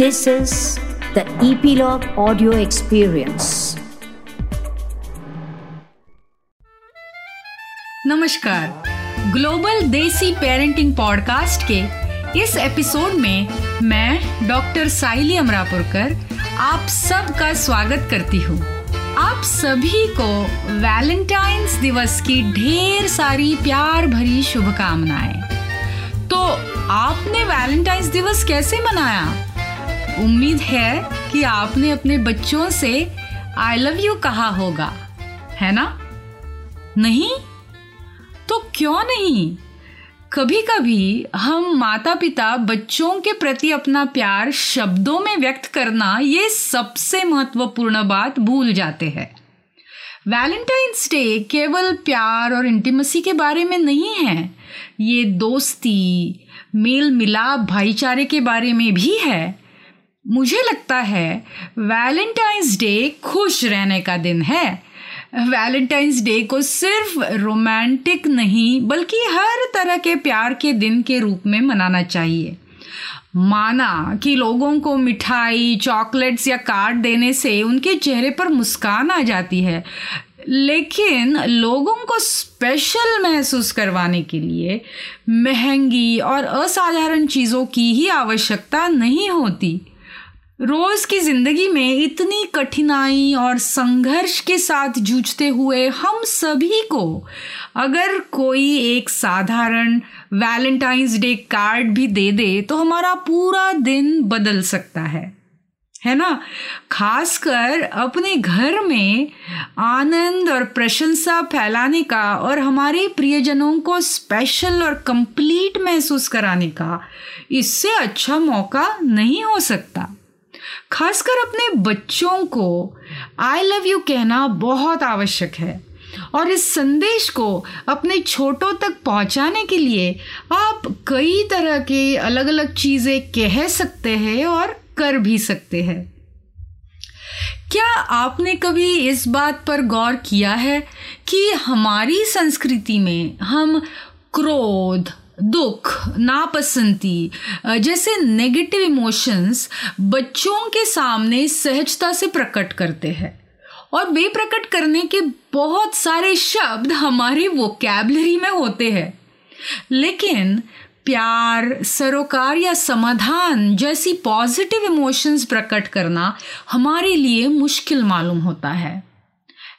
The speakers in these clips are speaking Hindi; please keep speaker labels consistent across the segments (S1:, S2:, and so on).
S1: This is the Epilogue Audio Experience.
S2: नमस्कार। ग्लोबल देसी पेरेंटिंग पॉडकास्ट के इस एपिसोड में मैं डॉक्टर साइली अमरापुरकर, आप सबका स्वागत करती हूँ। आप सभी को वैलेंटाइंस दिवस की ढेर सारी प्यार भरी शुभकामनाएँ। तो आपने वैलेंटाइंस दिवस कैसे मनाया? उम्मीद है कि आपने अपने बच्चों से आई लव यू कहा होगा। है ना? नहीं? तो क्यों नहीं? कभी कभी हम माता पिता बच्चों के प्रति अपना प्यार शब्दों में व्यक्त करना ये सबसे महत्वपूर्ण बात भूल जाते हैं। वैलेंटाइंस डे केवल प्यार और इंटीमेसी के बारे में नहीं है, ये दोस्ती मेल मिलाप भाईचारे के बारे में भी है। मुझे लगता है वैलेंटाइंस डे खुश रहने का दिन है। वैलेंटाइंस डे को सिर्फ़ रोमांटिक नहीं, बल्कि हर तरह के प्यार के दिन के रूप में मनाना चाहिए। माना कि लोगों को मिठाई चॉकलेट्स या कार्ड देने से उनके चेहरे पर मुस्कान आ जाती है। लेकिन लोगों को स्पेशल महसूस करवाने के लिए महँगी और असाधारण चीज़ों की ही आवश्यकता नहीं होती। रोज की ज़िंदगी में इतनी कठिनाई और संघर्ष के साथ जूझते हुए हम सभी को, अगर कोई एक साधारण वैलेंटाइंस डे कार्ड भी दे दे तो हमारा पूरा दिन बदल सकता है। है ना? खासकर अपने घर में आनंद और प्रशंसा फैलाने का और हमारे प्रियजनों को स्पेशल और कंप्लीट महसूस कराने का, इससे अच्छा मौका नहीं हो सकता। खासकर अपने बच्चों को आई लव यू कहना बहुत आवश्यक है। और इस संदेश को अपने छोटों तक पहुँचाने के लिए आप कई तरह के अलग अलग चीज़ें कह सकते हैं और कर भी सकते हैं। क्या आपने कभी इस बात पर गौर किया है कि हमारी संस्कृति में हम क्रोध दुख नापसंदी जैसे नेगेटिव इमोशंस बच्चों के सामने सहजता से प्रकट करते हैं। और वे प्रकट करने के बहुत सारे शब्द हमारे वोकैबलरी में होते हैं। लेकिन प्यार, सरोकार या समाधान जैसी पॉजिटिव इमोशंस प्रकट करना हमारे लिए मुश्किल मालूम होता है।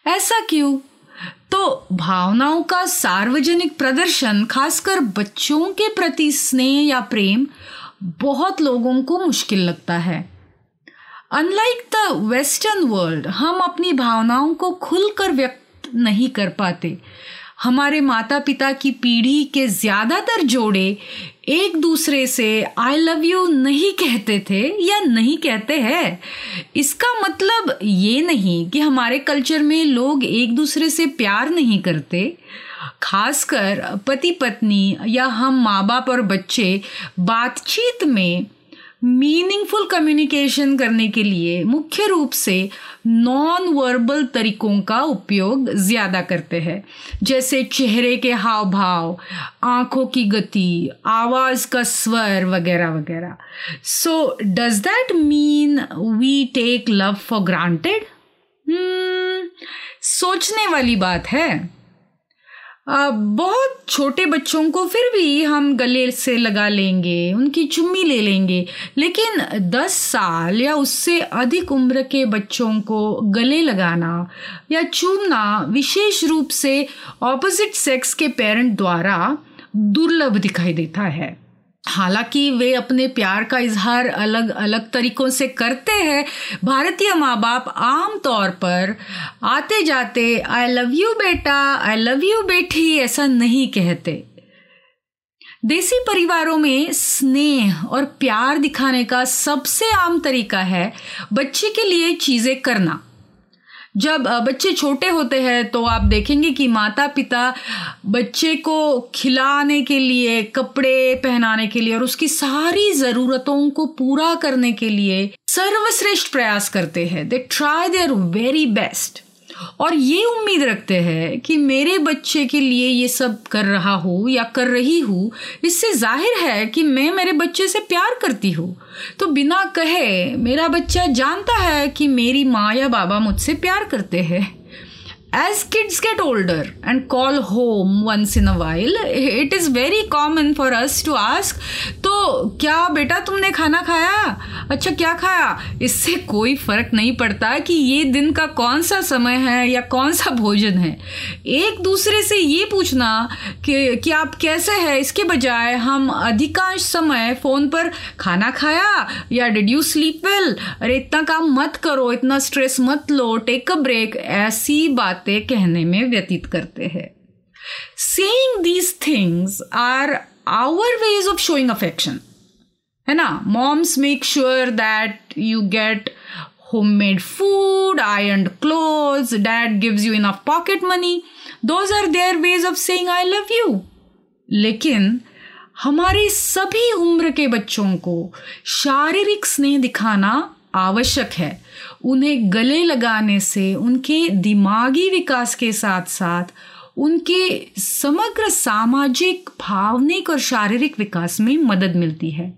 S2: ऐसा क्यों? तो भावनाओं का सार्वजनिक प्रदर्शन, खासकर बच्चों के प्रति स्नेह या प्रेम, बहुत लोगों को मुश्किल लगता है। अनलाइक द वेस्टर्न वर्ल्ड हम अपनी भावनाओं को खुलकर व्यक्त नहीं कर पाते। हमारे माता पिता की पीढ़ी के ज़्यादातर जोड़े एक दूसरे से आई लव यू नहीं कहते थे या नहीं कहते हैं। इसका मतलब ये नहीं कि हमारे कल्चर में लोग एक दूसरे से प्यार नहीं करते। खासकर पति पत्नी या हम माँ बाप और बच्चे बातचीत में मीनिंगफुल कम्युनिकेशन करने के लिए मुख्य रूप से नॉन वर्बल तरीकों का उपयोग ज़्यादा करते हैं। जैसे चेहरे के हाव भाव आँखों की गति, आवाज़ का स्वर वगैरह वगैरह। So does that mean we take love for granted सोचने वाली बात है। बहुत छोटे बच्चों को फिर भी हम गले से लगा लेंगे, उनकी चुम्मी ले लेंगे। लेकिन दस साल या उससे अधिक उम्र के बच्चों को गले लगाना या चूमना विशेष रूप से ऑपोजिट सेक्स के पेरेंट द्वारा दुर्लभ दिखाई देता है। हालाँकि वे अपने प्यार का इजहार अलग अलग तरीकों से करते हैं। भारतीय माँ बाप आम तौर पर आते जाते आई लव यू बेटा आई लव यू बेटी, ऐसा नहीं कहते। देसी परिवारों में स्नेह और प्यार दिखाने का सबसे आम तरीका है बच्चे के लिए चीज़ें करना। जब बच्चे छोटे होते हैं तो आप देखेंगे कि माता पिता बच्चे को खिलाने के लिए, कपड़े पहनाने के लिए और उसकी सारी ज़रूरतों को पूरा करने के लिए सर्वश्रेष्ठ प्रयास करते हैं। They try their very best और ये उम्मीद रखते हैं कि मेरे बच्चे के लिए ये सब कर रहा हूँ या कर रही हूँ, इससे ज़ाहिर है कि मैं मेरे बच्चे से प्यार करती हूँ। तो बिना कहे मेरा बच्चा जानता है कि मेरी माँ या बाबा मुझसे प्यार करते हैं। As kids get older and call home once in a while, it is very common for us to ask तो क्या बेटा तुमने खाना खाया? अच्छा क्या खाया? इससे कोई फ़र्क नहीं पड़ता कि ये दिन का कौन सा समय है या कौन सा भोजन है। एक दूसरे से ये पूछना कि कि आप कैसे हैं? इसके बजाय हम अधिकांश समय फ़ोन पर खाना खाया या डिड यू स्लीप वेल अरे, इतना काम मत करो, इतना स्ट्रेस मत लो टेक अ ब्रेक ऐसी बात बातें कहने में व्यतीत करते हैं। Saying these things are our ways of showing affection है ना? Moms make sure that you get home made food iron cloth dad gives you enough pocket money those are their ways of saying I love you लेकिन हमारे सभी उम्र के बच्चों को शारीरिक स्नेह दिखाना आवश्यक है। उन्हें गले लगाने से, उनके दिमागी विकास के साथ साथ उनके समग्र सामाजिक भावनिक और शारीरिक विकास में मदद मिलती है।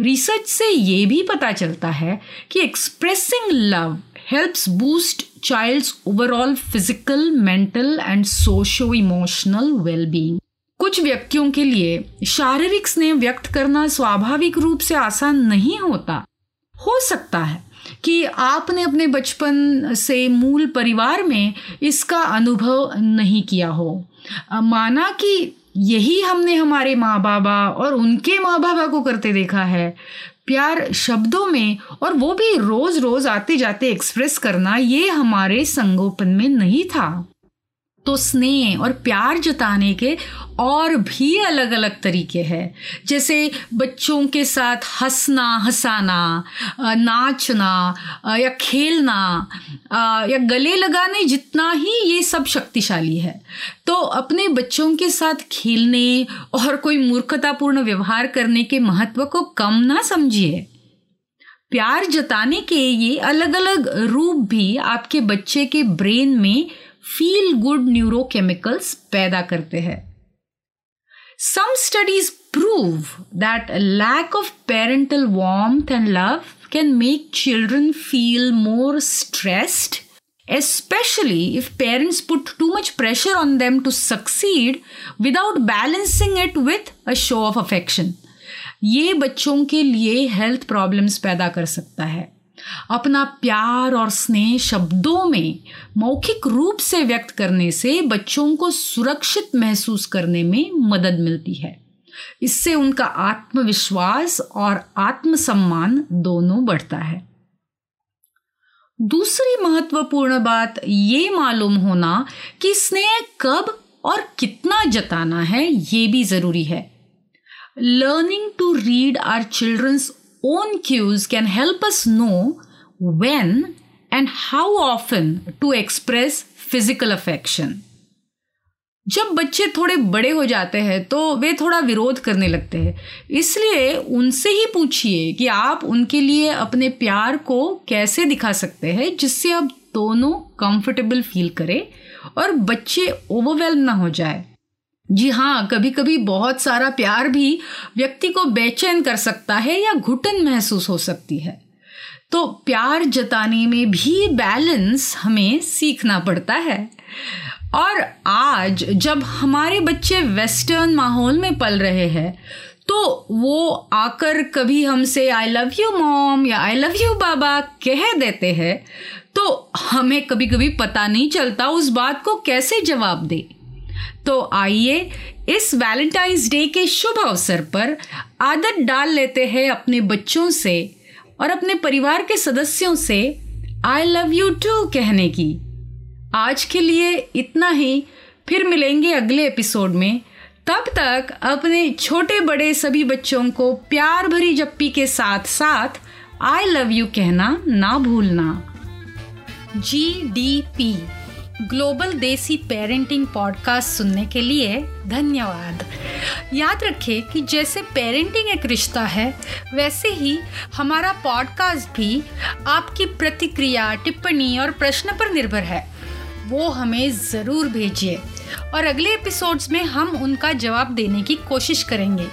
S2: रिसर्च से ये भी पता चलता है कि expressing love helps boost child's overall physical, mental and socio emotional wellbeing. कुछ व्यक्तियों के लिए शारीरिक स्नेह व्यक्त करना स्वाभाविक रूप से आसान नहीं होता। हो सकता है कि आपने अपने बचपन से मूल परिवार में इसका अनुभव नहीं किया हो। माना कि यही हमने हमारे माँ बाबा और उनके माँ बाबा को करते देखा है। प्यार शब्दों में और वो भी रोज रोज आते जाते एक्सप्रेस करना ये हमारे संगोपन में नहीं था। तो स्नेह और प्यार जताने के और भी अलग अलग तरीके हैं। जैसे बच्चों के साथ हंसना, हंसाना नाचना या खेलना या गले लगाने जितना ही ये सब शक्तिशाली है। तो अपने बच्चों के साथ खेलने और कोई मूर्खतापूर्ण व्यवहार करने के महत्व को कम ना समझिए। प्यार जताने के ये अलग अलग रूप भी आपके बच्चे के ब्रेन में फील गुड न्यूरोकेमिकल्स पैदा करते हैं some studies prove that lack of parental warmth and love can make children feel more stressed especially if parents put too much pressure on them to succeed without balancing it with a show of affection. ये बच्चों के लिए हेल्थ प्रॉब्लम्स पैदा कर सकता है अपना प्यार और स्नेह शब्दों में मौखिक रूप से व्यक्त करने से बच्चों को सुरक्षित महसूस करने में मदद मिलती है। इससे उनका आत्मविश्वास और आत्मसम्मान दोनों बढ़ता है। दूसरी महत्वपूर्ण बात ये मालूम होना कि स्नेह कब और कितना जताना है ये भी ज़रूरी है। Learning to read our children's own cues can help us know when and how often to express physical affection. जब बच्चे थोड़े बड़े हो जाते हैं तो वे थोड़ा विरोध करने लगते हैं इसलिए उनसे ही पूछिए कि आप उनके लिए अपने प्यार को कैसे दिखा सकते हैं, जिससे आप दोनों कंफर्टेबल फील करें और बच्चे ओवरवेलम ना हो जाए जी हाँ कभी कभी बहुत सारा प्यार भी व्यक्ति को बेचैन कर सकता है या घुटन महसूस हो सकती है। तो प्यार जताने में भी बैलेंस हमें सीखना पड़ता है। और आज जब हमारे बच्चे वेस्टर्न माहौल में पल रहे हैं तो वो आकर कभी हमसे आई लव यू मॉम या आई लव यू बाबा कह देते हैं तो हमें कभी कभी पता नहीं चलता उस बात को कैसे जवाब दे। तो आइए इस वैलेंटाइंस डे के शुभ अवसर पर आदत डाल लेते हैं अपने बच्चों से और अपने परिवार के सदस्यों से आई लव यू टू कहने की। आज के लिए इतना ही। फिर मिलेंगे अगले एपिसोड में। तब तक अपने छोटे बड़े सभी बच्चों को प्यार भरी जप्पी के साथ साथ आई लव यू कहना ना भूलना। G D P global desi parenting podcast सुनने के लिए धन्यवाद। याद रखें कि जैसे पेरेंटिंग एक रिश्ता है, वैसे ही हमारा पॉडकास्ट भी आपकी प्रतिक्रिया, टिप्पणी और प्रश्न पर निर्भर है। वो हमें ज़रूर भेजिए और अगले एपिसोड्स में हम उनका जवाब देने की कोशिश करेंगे।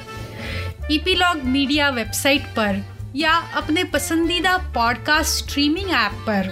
S2: ईपीलॉग मीडिया वेबसाइट पर या अपने पसंदीदा पॉडकास्ट स्ट्रीमिंग ऐप पर